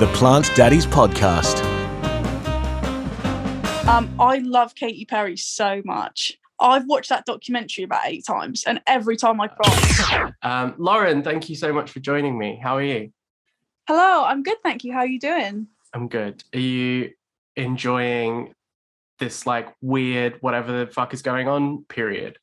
The Plant Daddies Podcast. Um, I love Katy Perry so much. I've watched that documentary about eight times, and every time I cry. Um, Lauran, thank you so much for joining me. How are you? Hello, I'm good, thank you. How are you doing? I'm good. Are you enjoying this like weird whatever the fuck is going on period?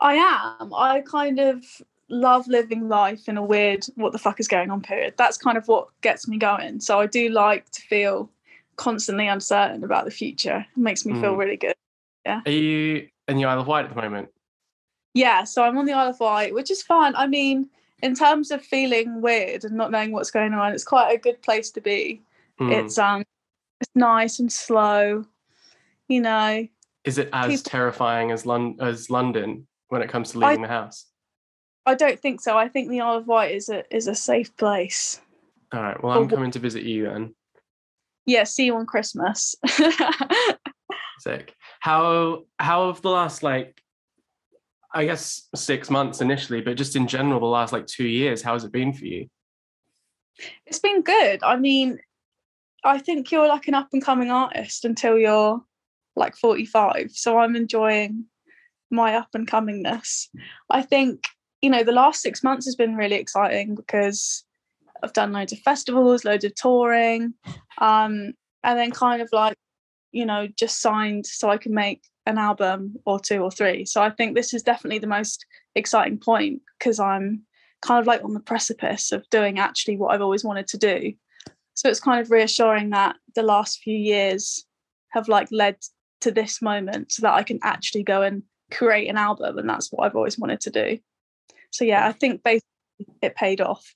I am. I kind of love living life in a weird what the fuck is going on period. That's kind of what gets me going. So I do like to feel constantly uncertain about the future. It makes me feel Mm. really good. Yeah. Are you in the Isle of Wight at the moment? Yeah, so I'm on the Isle of Wight, which is fun. I mean, in terms of feeling weird and not knowing what's going on, it's quite a good place to be. Hmm. It's um it's nice and slow, you know. Is it as people- terrifying as Lon- as London when it comes to I- leaving the house? I don't think so. I think the Isle of Wight is a is a safe place. All right. Well, I'm coming to visit you then. Yeah, see you on Christmas. Sick. How how have the last like I guess six months initially, but just in general, the last like two years, how has it been for you? it's been good. I mean, I think you're like an up and coming artist until you're like 45. So I'm enjoying my up and comingness. I think, you know, the last six months has been really exciting because I've done loads of festivals, loads of touring, um, and then kind of like, you know, just signed so I can make an album or two or three. So I think this is definitely the most exciting point because I'm kind of like on the precipice of doing actually what I've always wanted to do. So it's kind of reassuring that the last few years have like led to this moment so that I can actually go and create an album and that's what I've always wanted to do. So yeah, I think basically it paid off.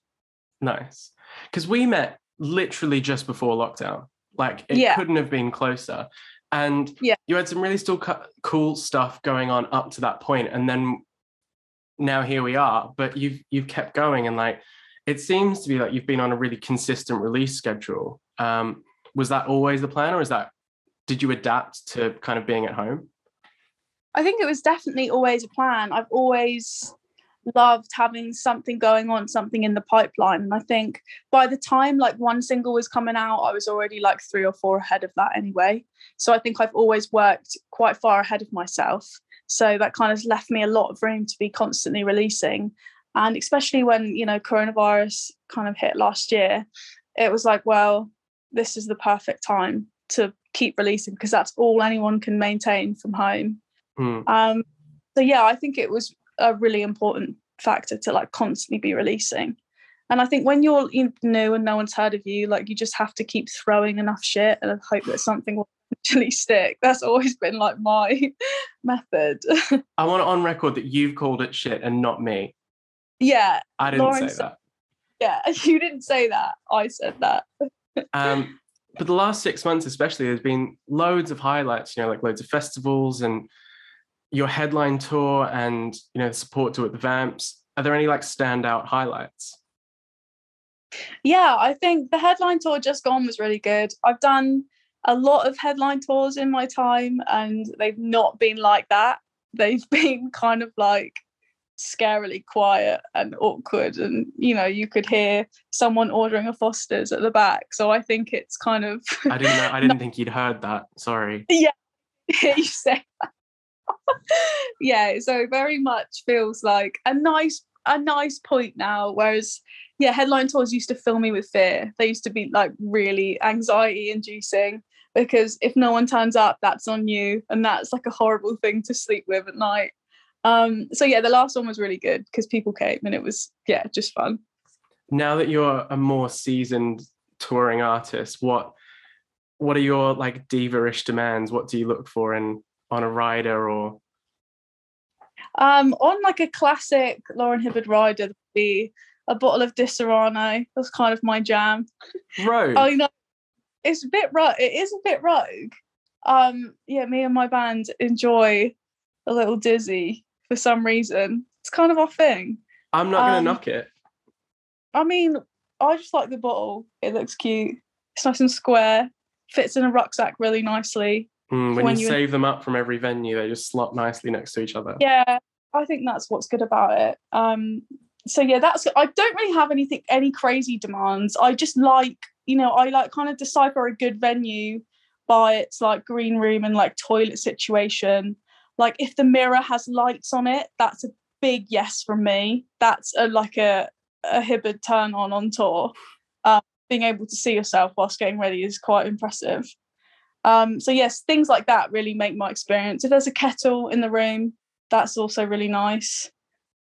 Nice. Because we met literally just before lockdown. Like it Yeah. couldn't have been closer. And Yeah. you had some really still cu- cool stuff going on up to that point, and then now here we are. But you've you've kept going, and like it seems to be like you've been on a really consistent release schedule. Um, was that always the plan, or is that did you adapt to kind of being at home? I think it was definitely always a plan. I've always loved having something going on, something in the pipeline. And I think by the time like one single was coming out, I was already like three or four ahead of that anyway. So I think I've always worked quite far ahead of myself. So that kind of left me a lot of room to be constantly releasing. And especially when, you know, coronavirus kind of hit last year, it was like, well, this is the perfect time to keep releasing because that's all anyone can maintain from home. Hmm. Um, so yeah, I think it was a really important factor to like constantly be releasing. And I think when you're you new and no one's heard of you, like you just have to keep throwing enough shit and hope that something will actually stick. That's always been like my method. I want on record that you've called it shit and not me. yeah, I didn't Lauran say said- that. yeah. You didn't say that. I said that. um, but the last six months, especially, there's been loads of highlights. You know, like loads of festivals and your headline tour, and you know, the support tour at the Vamps. Are there any like standout highlights? Yeah, I think the headline tour just gone was really good. I've done a lot of headline tours in my time, and they've not been like that. They've been kind of like scarily quiet and awkward, and you know, you could hear someone ordering a Foster's at the back. So I think it's kind of I didn't know. I didn't think you'd heard that. Sorry. yeah you say that. yeah, so very much feels like a nice a nice point now. Whereas, yeah, headline tours used to fill me with fear. They used to be like really anxiety inducing because if no one turns up, that's on you, and that's like a horrible thing to sleep with at night. Um, so yeah, the last one was really good because people came and it was yeah, just fun. Now that you're a more seasoned touring artist, what what are your like diva-ish demands? What do you look for in on a rider or um, on like a classic Lauran Hibberd rider, would be a bottle of Disaronno. That's kind of my jam. rogue? I know it's a bit rogue. It is a bit rogue. Um, yeah, me and my band enjoy a little dizzy for some reason. It's kind of our thing. I'm not gonna um, knock it. I mean, I just like the bottle. It looks cute. It's nice and square. Fits in a rucksack really nicely. Mm, when, when you, you- save them up from every venue, they just slot nicely next to each other. Yeah, I think that's what's good about it. Um, so yeah, that's I don't really have anything any crazy demands. I just like, you know, I like kind of decipher a good venue by its like green room and like toilet situation. Like if the mirror has lights on it, that's a big yes from me. That's a like a a Hibberd turn on on tour. Uh, being able to see yourself whilst getting ready is quite impressive. Um, so yes, things like that really make my experience. If there's a kettle in the room, that's also really nice.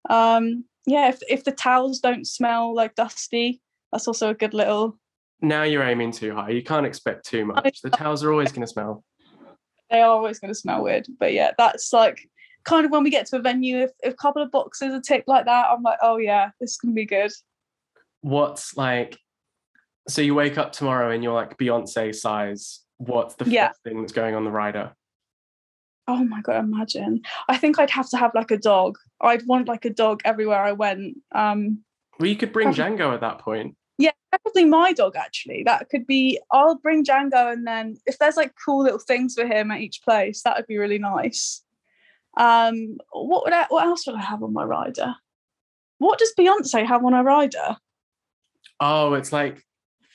Um, yeah, if if the towels don't smell like dusty, that's also a good little. Now you're aiming too high. You can't expect too much. The towels are always going to smell. They are always going to smell weird, but yeah, that's like kind of when we get to a venue. If, if a couple of boxes are ticked like that, I'm like, oh yeah, this can be good. What's like? So you wake up tomorrow and you're like Beyonce size. What's the Yeah. first thing that's going on the rider? Oh my god, imagine! I think I'd have to have like a dog. I'd want like a dog everywhere I went. Um, Well, you could bring Probably- Django at that point. Yeah, probably my dog actually. That could be I'll bring Django and then if there's like cool little things for him at each place, that would be really nice. Um what would I what else would I have on my rider? What does Beyonce have on her rider? Oh, it's like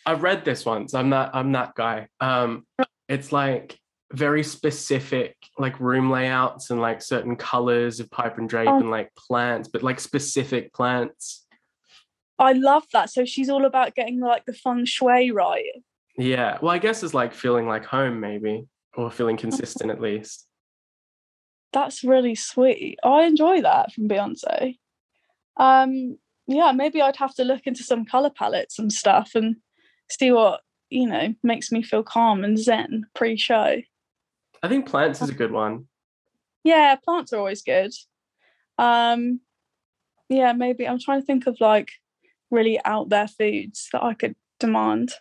I've read this once. I'm that I'm that guy. Um, it's like very specific, like room layouts and like certain colors of pipe and drape Oh. and like plants, but like specific plants. I love that. So she's all about getting like the feng shui right. Yeah. Well, I guess it's like feeling like home, maybe, or feeling consistent at least. That's really sweet. I enjoy that from Beyonce. Um yeah, maybe I'd have to look into some color palettes and stuff and see what, you know, makes me feel calm and zen pre-show. I think plants is a good one. Yeah, plants are always good. Um, yeah, maybe I'm trying to think of like really out there foods that I could demand,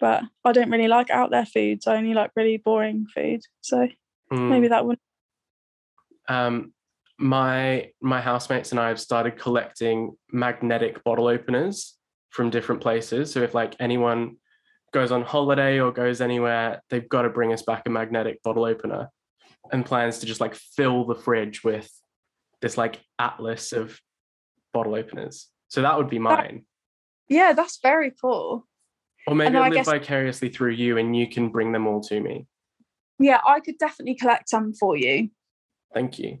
but I don't really like out there foods. I only like really boring food, so Mm. maybe that would. um, my my housemates and I have started collecting magnetic bottle openers from different places. So if like anyone goes on holiday or goes anywhere, they've got to bring us back a magnetic bottle opener, and plans to just like fill the fridge with this like atlas of bottle openers. So that would be mine. Yeah, that's very cool. Or maybe I'll I live guess- vicariously through you, and you can bring them all to me. Yeah, I could definitely collect some for you, Thank you.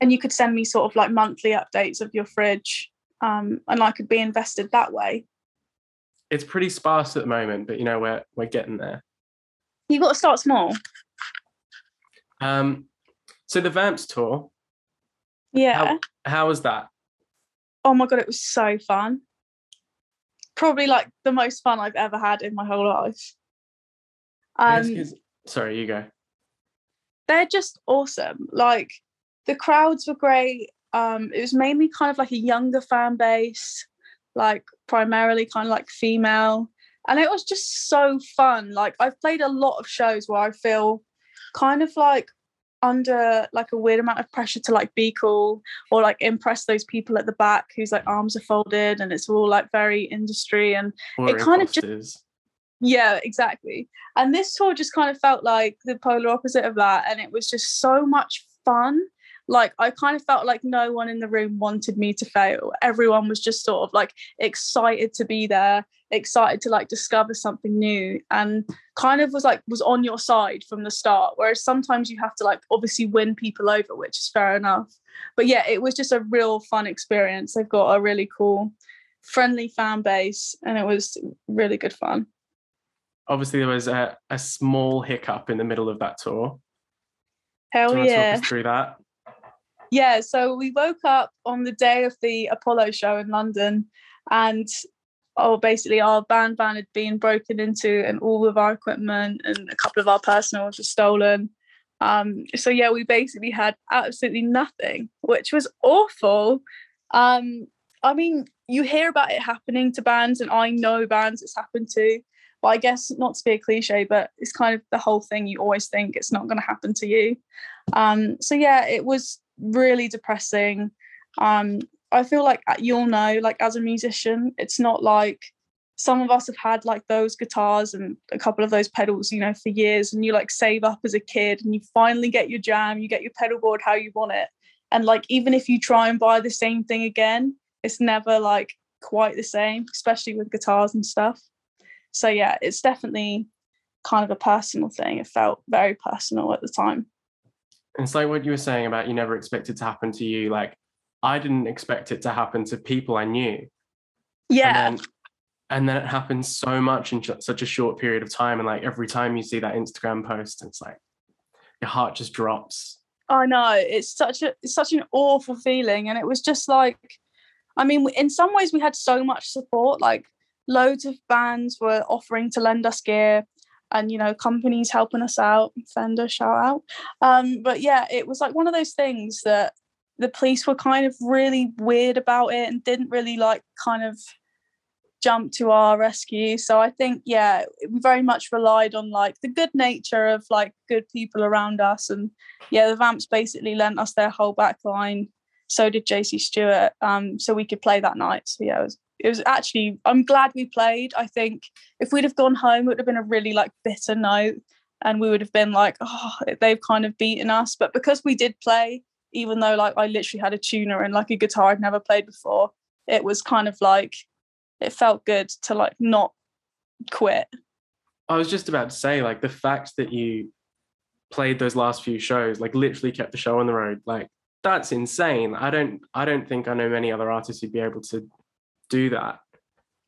and you could send me sort of like monthly updates of your fridge, um, and I could be invested that way. It's pretty sparse at the moment, but you know we're we're getting there. You got to start small. Um, so the Vamps tour, Yeah. how was that? oh my god, it was so fun. Probably like the most fun I've ever had in my whole life. Um, sorry, you go. they're just awesome. Like the crowds were great. Um, it was mainly kind of like a younger fan base, like primarily kind of like female, and it was just so fun. Like I've played a lot of shows where I feel kind of like under like a weird amount of pressure to like be cool or like impress those people at the back whose like arms are folded and it's all like very industry and Or it kind of just- yeah, exactly. And this tour just kind of felt like the polar opposite of that. And it was just so much fun. Like I kind of felt like no one in the room wanted me to fail. Everyone was just sort of like excited to be there, excited to like discover something new and kind of was like was on your side from the start. Whereas sometimes you have to like obviously win people over, which is fair enough. But yeah, it was just a real fun experience. They've got a really cool friendly fan base and it was really good fun. Obviously there was a, a small hiccup in the middle of that tour. Hell yeah. through that? Yeah, so we woke up on the day of the Apollo show in London and oh basically our band van had been broken into and all of our equipment and a couple of our personals were stolen. Um, so yeah, we basically had absolutely nothing, which was awful. Um, I mean, you hear about it happening to bands, and I know bands it's happened to. But I guess not to be a cliche, but it's kind of the whole thing. You always think it's not going to happen to you. Um, so yeah, it was really depressing. Um, I feel like uh, you'll know, like as a musician, it's not like some of us have had like those guitars and a couple of those pedals, you know, for years, and you like save up as a kid and you finally get your jam, you get your pedal board how you want it. And like even if you try and buy the same thing again, it's never like quite the same, especially with guitars and stuff. So yeah, it's definitely kind of a personal thing. It felt very personal at the time. It's like what you were saying about you never expect it to happen to you. Like I didn't expect it to happen to people I knew. Yeah. And then, and then it happens so much in such a short period of time. And like every time you see that Instagram post, it's like your heart just drops. I know it's such a it's such an awful feeling, and it was just like I mean, in some ways, we had so much support. Like, loads of bands were offering to lend us gear, and you know, companies helping us out. Fender, shout out. Um, but yeah, it was like one of those things that the police were kind of really weird about it and didn't really like kind of jump to our rescue. So I think, yeah, we very much relied on like the good nature of like good people around us. And yeah, the Vamps basically lent us their whole back line so did JC Stewart. Um, so we could play that night. So yeah, it was it was actually I'm glad we played. I think if we'd have gone home, it would have been a really like bitter note, and we would have been like, oh, they've kind of beaten us. But because we did play, even though like I literally had a tuner and like a guitar I'd never played before, it was kind of like it felt good to like not quit. I was just about to say, like the fact that you played those last few shows, like literally kept the show on the road, like that's insane. I don't I don't think I know many other artists who'd be able to do that.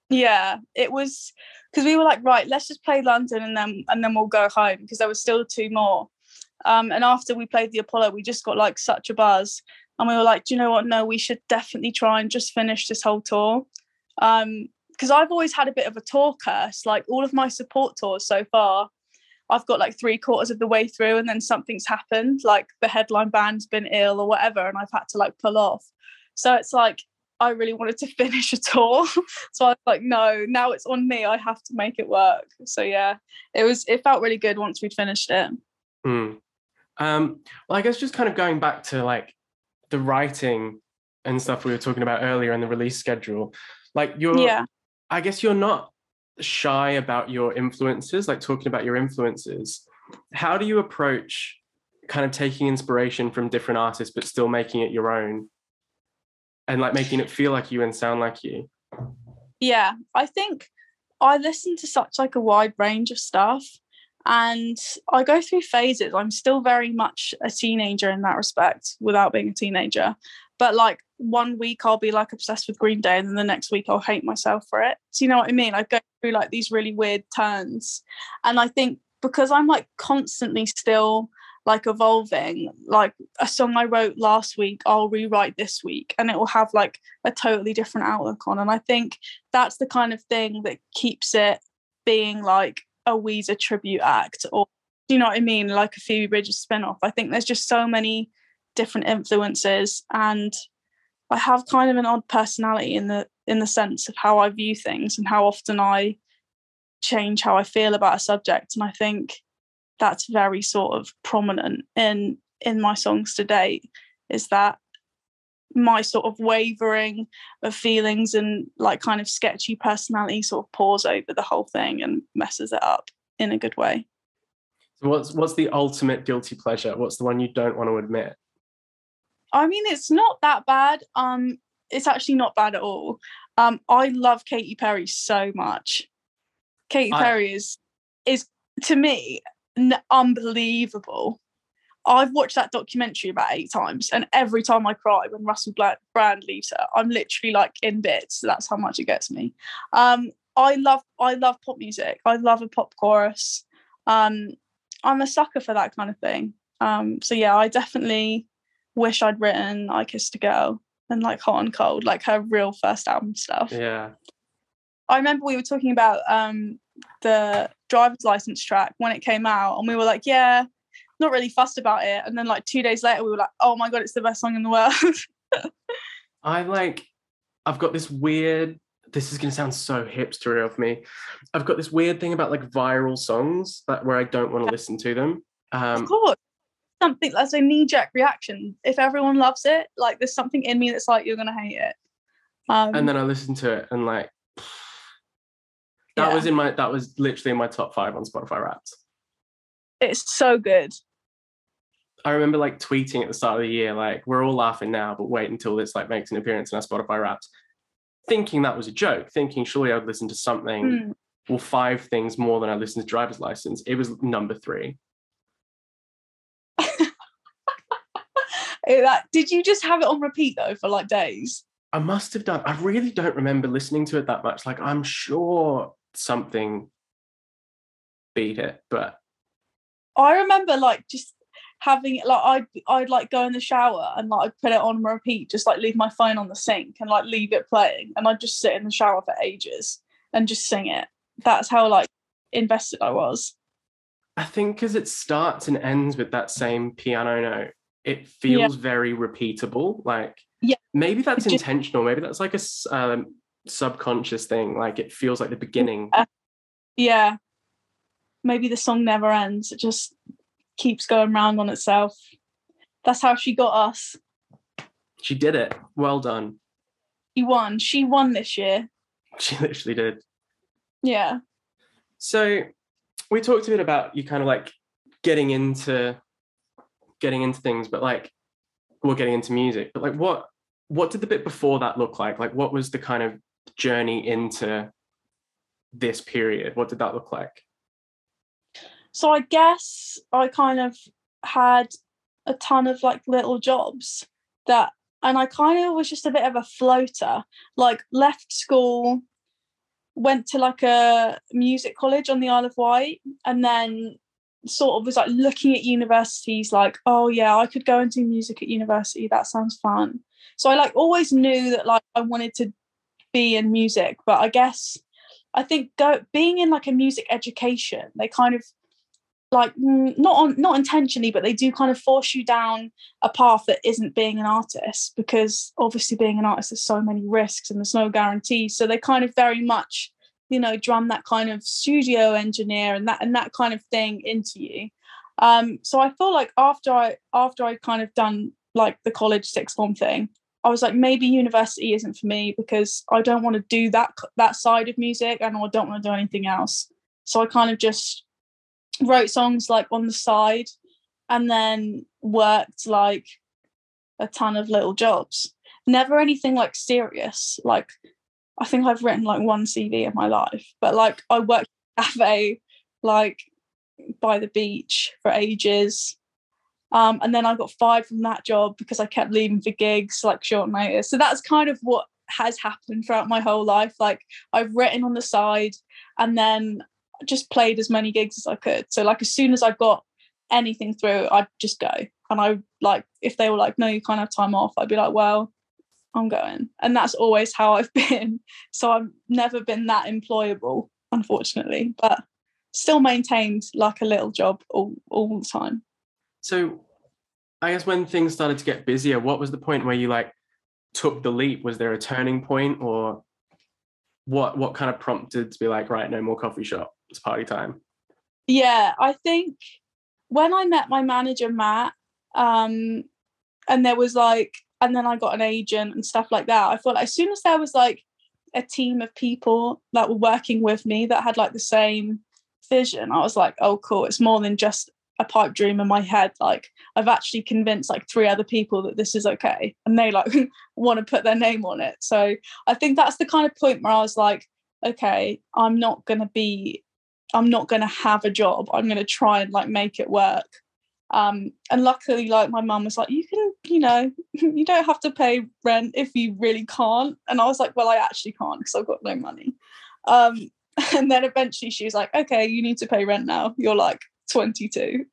Yeah, it was because we were like, right, let's just play London and then and then we'll go home because there was still two more. Um, and after we played the Apollo, we just got like such a buzz, and we were like, do you know what? No, we should definitely try and just finish this whole tour. Um, because I've always had a bit of a tour curse. Like all of my support tours so far, I've got like three quarters of the way through and then something's happened, like the headline band's been ill or whatever, and I've had to like pull off. So it's like I really wanted to finish a tour. so I was like, no, now it's on me. I have to make it work. So yeah, it was it felt really good once we'd finished it. Mm. Um, well, I guess just kind of going back to like the writing and stuff we were talking about earlier and the release schedule. Like you're yeah. I guess you're not shy about your influences, like talking about your influences. How do you approach kind of taking inspiration from different artists, but still making it your own and like making it feel like you and sound like you? Yeah, I think I listen to such like a wide range of stuff and I go through phases. I'm still very much a teenager in that respect without being a teenager. But like one week I'll be like obsessed with Green Day and then the next week I'll hate myself for it. So you know what I mean? I go through like these really weird turns. And I think because I'm like constantly still like evolving, like a song I wrote last week, I'll rewrite this week and it will have like a totally different outlook on. And I think that's the kind of thing that keeps it being like a Weezer tribute act or do you know what I mean? Like a Phoebe Bridgers spin-off. I think there's just so many different influences and I have kind of an odd personality in the in the sense of how I view things and how often I change how I feel about a subject and I think that's very sort of prominent in in my songs to date is that my sort of wavering of feelings and like kind of sketchy personality sort of pours over the whole thing and messes it up in a good way. So what's what's the ultimate guilty pleasure? What's the one you don't want to admit? I mean, it's not that bad. Um, it's actually not bad at all. Um, I love Katy Perry so much. Katy I- Perry is is to me n- unbelievable. I've watched that documentary about eight times, and every time I cry when Russell Brand leaves her, I'm literally like in bits. That's how much it gets me. Um, I love I love pop music. I love a pop chorus. Um, I'm a sucker for that kind of thing. Um, so yeah, I definitely wish I'd written I Kissed a Girl and like Hot and Cold, like her real first album stuff. Yeah. I remember we were talking about um the driver's license track when it came out, and we were like, yeah, not really fussed about it. And then like two days later, we were like, oh my god, it's the best song in the world. I like, I've got this weird, this is going to sound so hipster of me. I've got this weird thing about like viral songs that where I don't want to listen to them. of Um, course. Something that's a knee jerk reaction. If everyone loves it, like there's something in me that's like, you're gonna hate it. Um, and then I listen to it and like, that Yeah. was in my, that was literally in my top five on Spotify Wrapped. it's so good. I remember like tweeting at the start of the year, like, we're all laughing now, but wait until this like makes an appearance in our Spotify Wrapped. Thinking that was a joke, thinking surely I'd listen to something, Mm. well, five things more than I listened to driver's license. It was number three. That, did you just have it on repeat though for like days? I must have done. I really don't remember listening to it that much. Like I'm sure something beat it, but I remember like just having it like I'd I'd like go in the shower and like I'd put it on repeat, just like leave my phone on the sink and like leave it playing, and I'd just sit in the shower for ages and just sing it. That's how like invested I was. I think because it starts and ends with that same piano note, it feels very repeatable. Like Yeah. maybe that's just- intentional. Maybe that's like a um, subconscious thing. Like it feels like the beginning. Yeah. Maybe the song never ends. It just keeps going round on itself. That's how she got us. She did it. Well done. She won. She won this year. She literally did. Yeah. So we talked a bit about you kind of like getting into getting into things, but like we're getting into music. But like what what did the bit before that look like? Like what was the kind of journey into this period? What did that look like? So I guess I kind of had a ton of like little jobs that, and I kind of was just a bit of a floater. Like left school, went to like a music college on the Isle of Wight, and then sort of was like looking at universities, like, oh yeah, I could go and do music at university. That sounds fun. So I like always knew that like I wanted to be in music, but I guess I think go being in like a music education, they kind of like not on not intentionally but they do kind of force you down a path that isn't being an artist because obviously being an artist there's so many risks and there's no guarantees. So they kind of very much you know drum that kind of studio engineer and that and that kind of thing into you. Um so i feel like after i after i kind of done like the college sixth form thing i was like maybe university isn't for me because i don't want to do that that side of music and i don't want to do anything else. So i kind of just wrote songs like on the side and then worked like a ton of little jobs. Never anything like serious. Like i think i've written like one cv in my life but like i worked at a cafe like by the beach for ages um, and then i got fired from that job because i kept leaving for gigs like short notice so that's kind of what has happened throughout my whole life like i've written on the side and then just played as many gigs as I could. So like as soon as I got anything through, I'd just go. And I like if they were like, no, you can't have time off, I'd be like, well, I'm going. And that's always how I've been. So I've never been that employable, unfortunately, but still maintained like a little job all, all the time. So I guess when things started to get busier, what was the point where you like took the leap? Was there a turning point or what what kind of prompted to be like, right, no more coffee shop, it's party time? Yeah, I think when I met my manager Matt, um, and there was like, and then I got an agent and stuff like that. I thought as soon as there was like a team of people that were working with me that had like the same vision, I was like, oh, cool. It's more than just a pipe dream in my head. Like I've actually convinced like three other people that this is okay, and they like want to put their name on it. So I think that's the kind of point where I was like, okay, I'm not gonna be, I'm not gonna have a job. I'm gonna try and like make it work. Um, and luckily, like my mum was like, you can, you know, you don't have to pay rent if you really can't. And I was like, well, I actually can't because I've got no money. Um, and then eventually she was like, okay, you need to pay rent now. You're like 22.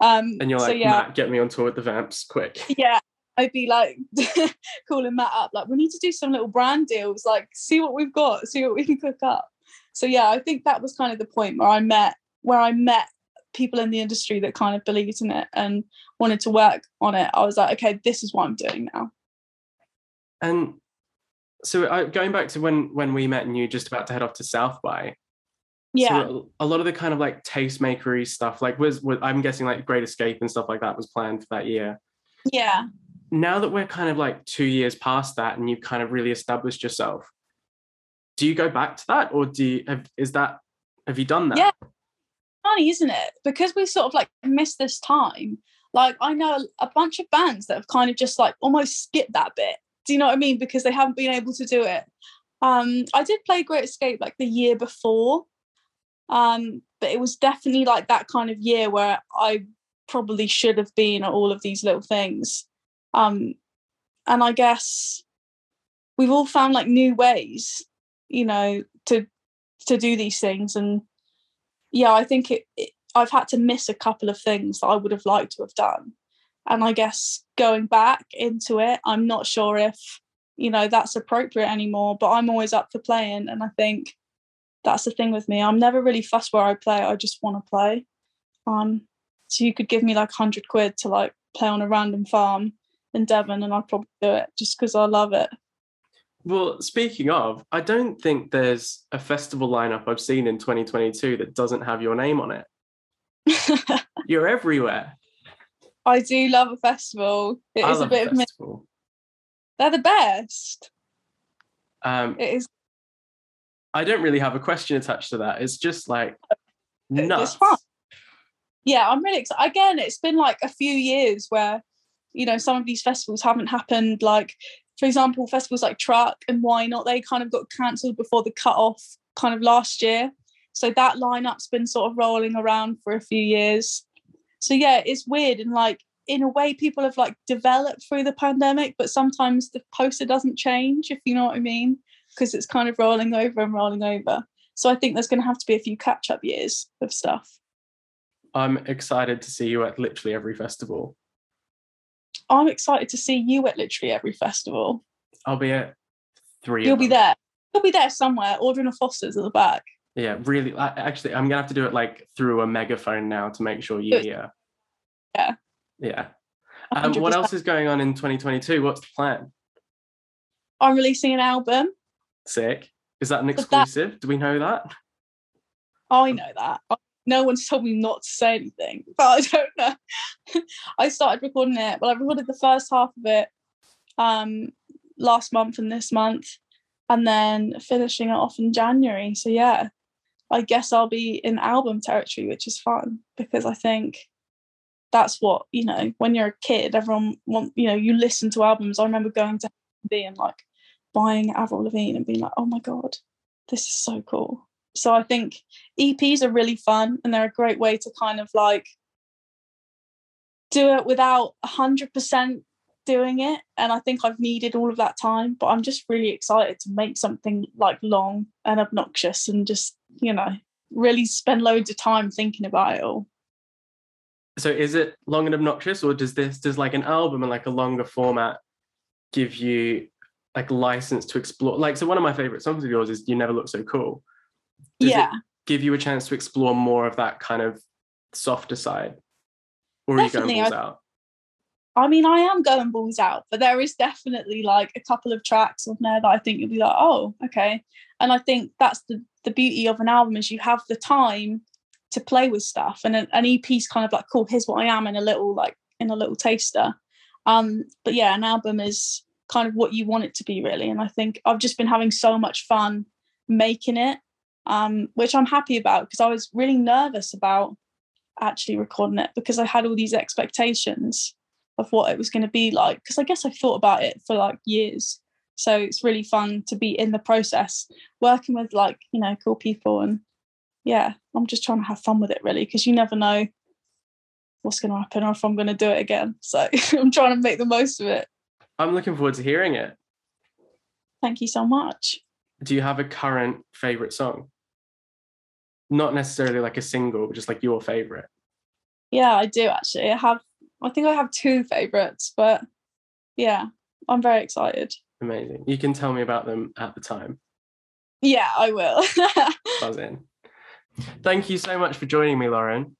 Um, and you're so like, yeah, Matt, get me on tour with the Vamps, quick. yeah. I'd be like calling Matt up, like, we need to do some little brand deals, like, see what we've got, see what we can cook up. So yeah, I think that was kind of the point where I met where I met people in the industry that kind of believed in it and wanted to work on it. I was like, okay, this is what I'm doing now. And so uh, going back to when when we met and you just about to head off to South by, Yeah. So a lot of the kind of like tastemakery stuff, like was, was I'm guessing like Great Escape and stuff like that was planned for that year. yeah. Now that we're kind of like two years past that and you've kind of really established yourself, do you go back to that or do you have is that have you done that? Yeah. Funny, isn't it? Because we sort of like missed this time. Like I know a bunch of bands that have kind of just like almost skipped that bit. Do you know what I mean? Because they haven't been able to do it. Um, I did play Great Escape like the year before. Um, but it was definitely like that kind of year where I probably should have been at all of these little things. Um, and I guess we've all found like new ways, you know, to to do these things. And yeah, I think it, it I've had to miss a couple of things that I would have liked to have done. And I guess going back into it, I'm not sure if, you know, that's appropriate anymore, but I'm always up for playing. And I think that's the thing with me. I'm never really fussed where I play. I just want to play. Um, so you could give me like hundred quid to like play on a random farm in Devon, and I'd probably do it just because I love it. Well, speaking of, I don't think there's a festival lineup I've seen in 2022 that doesn't have your name on it. You're everywhere. I do love a festival. It I is a bit of me. They're the best. Um, It is. I don't really have a question attached to that. It's just like nuts. Yeah, I'm really excited. Again, it's been like a few years where, you know, some of these festivals haven't happened. Like, for example, festivals like Truck and Why Not, they kind of got cancelled before the cut off kind of last year. So that lineup's been sort of rolling around for a few years. So yeah, it's weird and like in a way people have like developed through the pandemic, but sometimes the poster doesn't change, if you know what I mean, because it's kind of rolling over and rolling over. So I think there's going to have to be a few catch up years of stuff. I'm excited to see you at literally every festival. I'm excited to see you at literally every festival. I'll be at three. You'll be there. You'll be there somewhere, ordering a Foster's at the back. Yeah, really. I, actually, I'm gonna have to do it like through a megaphone now to make sure you hear. Yeah. Yeah. Um, what else is going on in 2022? What's the plan? I'm releasing an album. Sick. Is that an But that- exclusive? Do we know that? I know that. No one's told me not to say anything, but I don't know. I started recording it. Well, I recorded the first half of it um, last month and this month, and then finishing it off in January. So yeah, I guess I'll be in album territory, which is fun because I think that's what you know. When you're a kid, everyone want you know you listen to albums. I remember going to B and like buying Avril Lavigne and being like, oh my god, this is so cool. So I think EPs are really fun and they're a great way to kind of like do it without 100% doing it. And I think I've needed all of that time, but I'm just really excited to make something like long and obnoxious and just, you know, really spend loads of time thinking about it all. So is it long and obnoxious, or does this does like an album and like a longer format give you like license to explore? Like, so one of my favorite songs of yours is "You Never Look So Cool." Does yeah. give you a chance to explore more of that kind of softer side, or are you Definitely, going balls I- out? I mean, I am going balls out, but there is definitely like a couple of tracks on there that I think you'll be like, oh, okay. And I think that's the the beauty of an album is you have the time to play with stuff, and an, an EP's kind of like, cool, here's what I am in a little like in a little taster. Um, but yeah, an album is kind of what you want it to be really, and I think I've just been having so much fun making it, um, which I'm happy about because I was really nervous about actually recording it because I had all these expectations of what it was going to be like. Because I guess I thought about it for like years. So it's really fun to be in the process, working with like, you know, cool people. And yeah, I'm just trying to have fun with it really because you never know what's going to happen or if I'm going to do it again. So I'm trying to make the most of it. I'm looking forward to hearing it. Thank you so much. Do you have a current favorite song? Not necessarily like a single, but just like your favorite. Yeah, I do actually. I have, I think I have two favorites, but yeah, I'm very excited. Amazing. You can tell me about them at the time. Yeah, I will. Buzz in. Thank you so much for joining me, Lauran.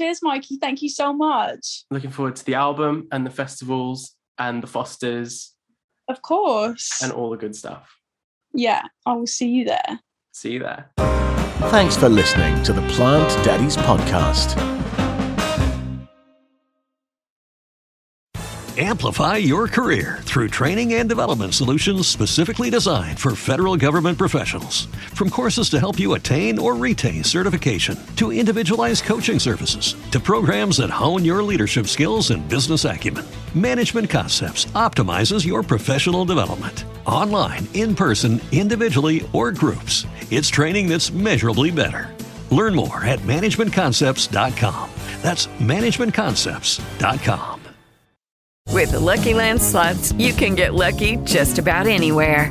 Cheers, Mikey. Thank you so much. Looking forward to the album and the festivals and the Fosters Of course. and all the good stuff. yeah, I will see you there. See you there. Thanks for listening to the Plant Daddies podcast. Amplify your career through training and development solutions specifically designed for federal government professionals. From courses to help you attain or retain certification, to individualized coaching services, to programs that hone your leadership skills and business acumen, Management Concepts optimizes your professional development. Online, in person, individually, or groups, it's training that's measurably better. Learn more at managementconcepts.com. That's managementconcepts.com. With the Lucky Land slots, you can get lucky just about anywhere.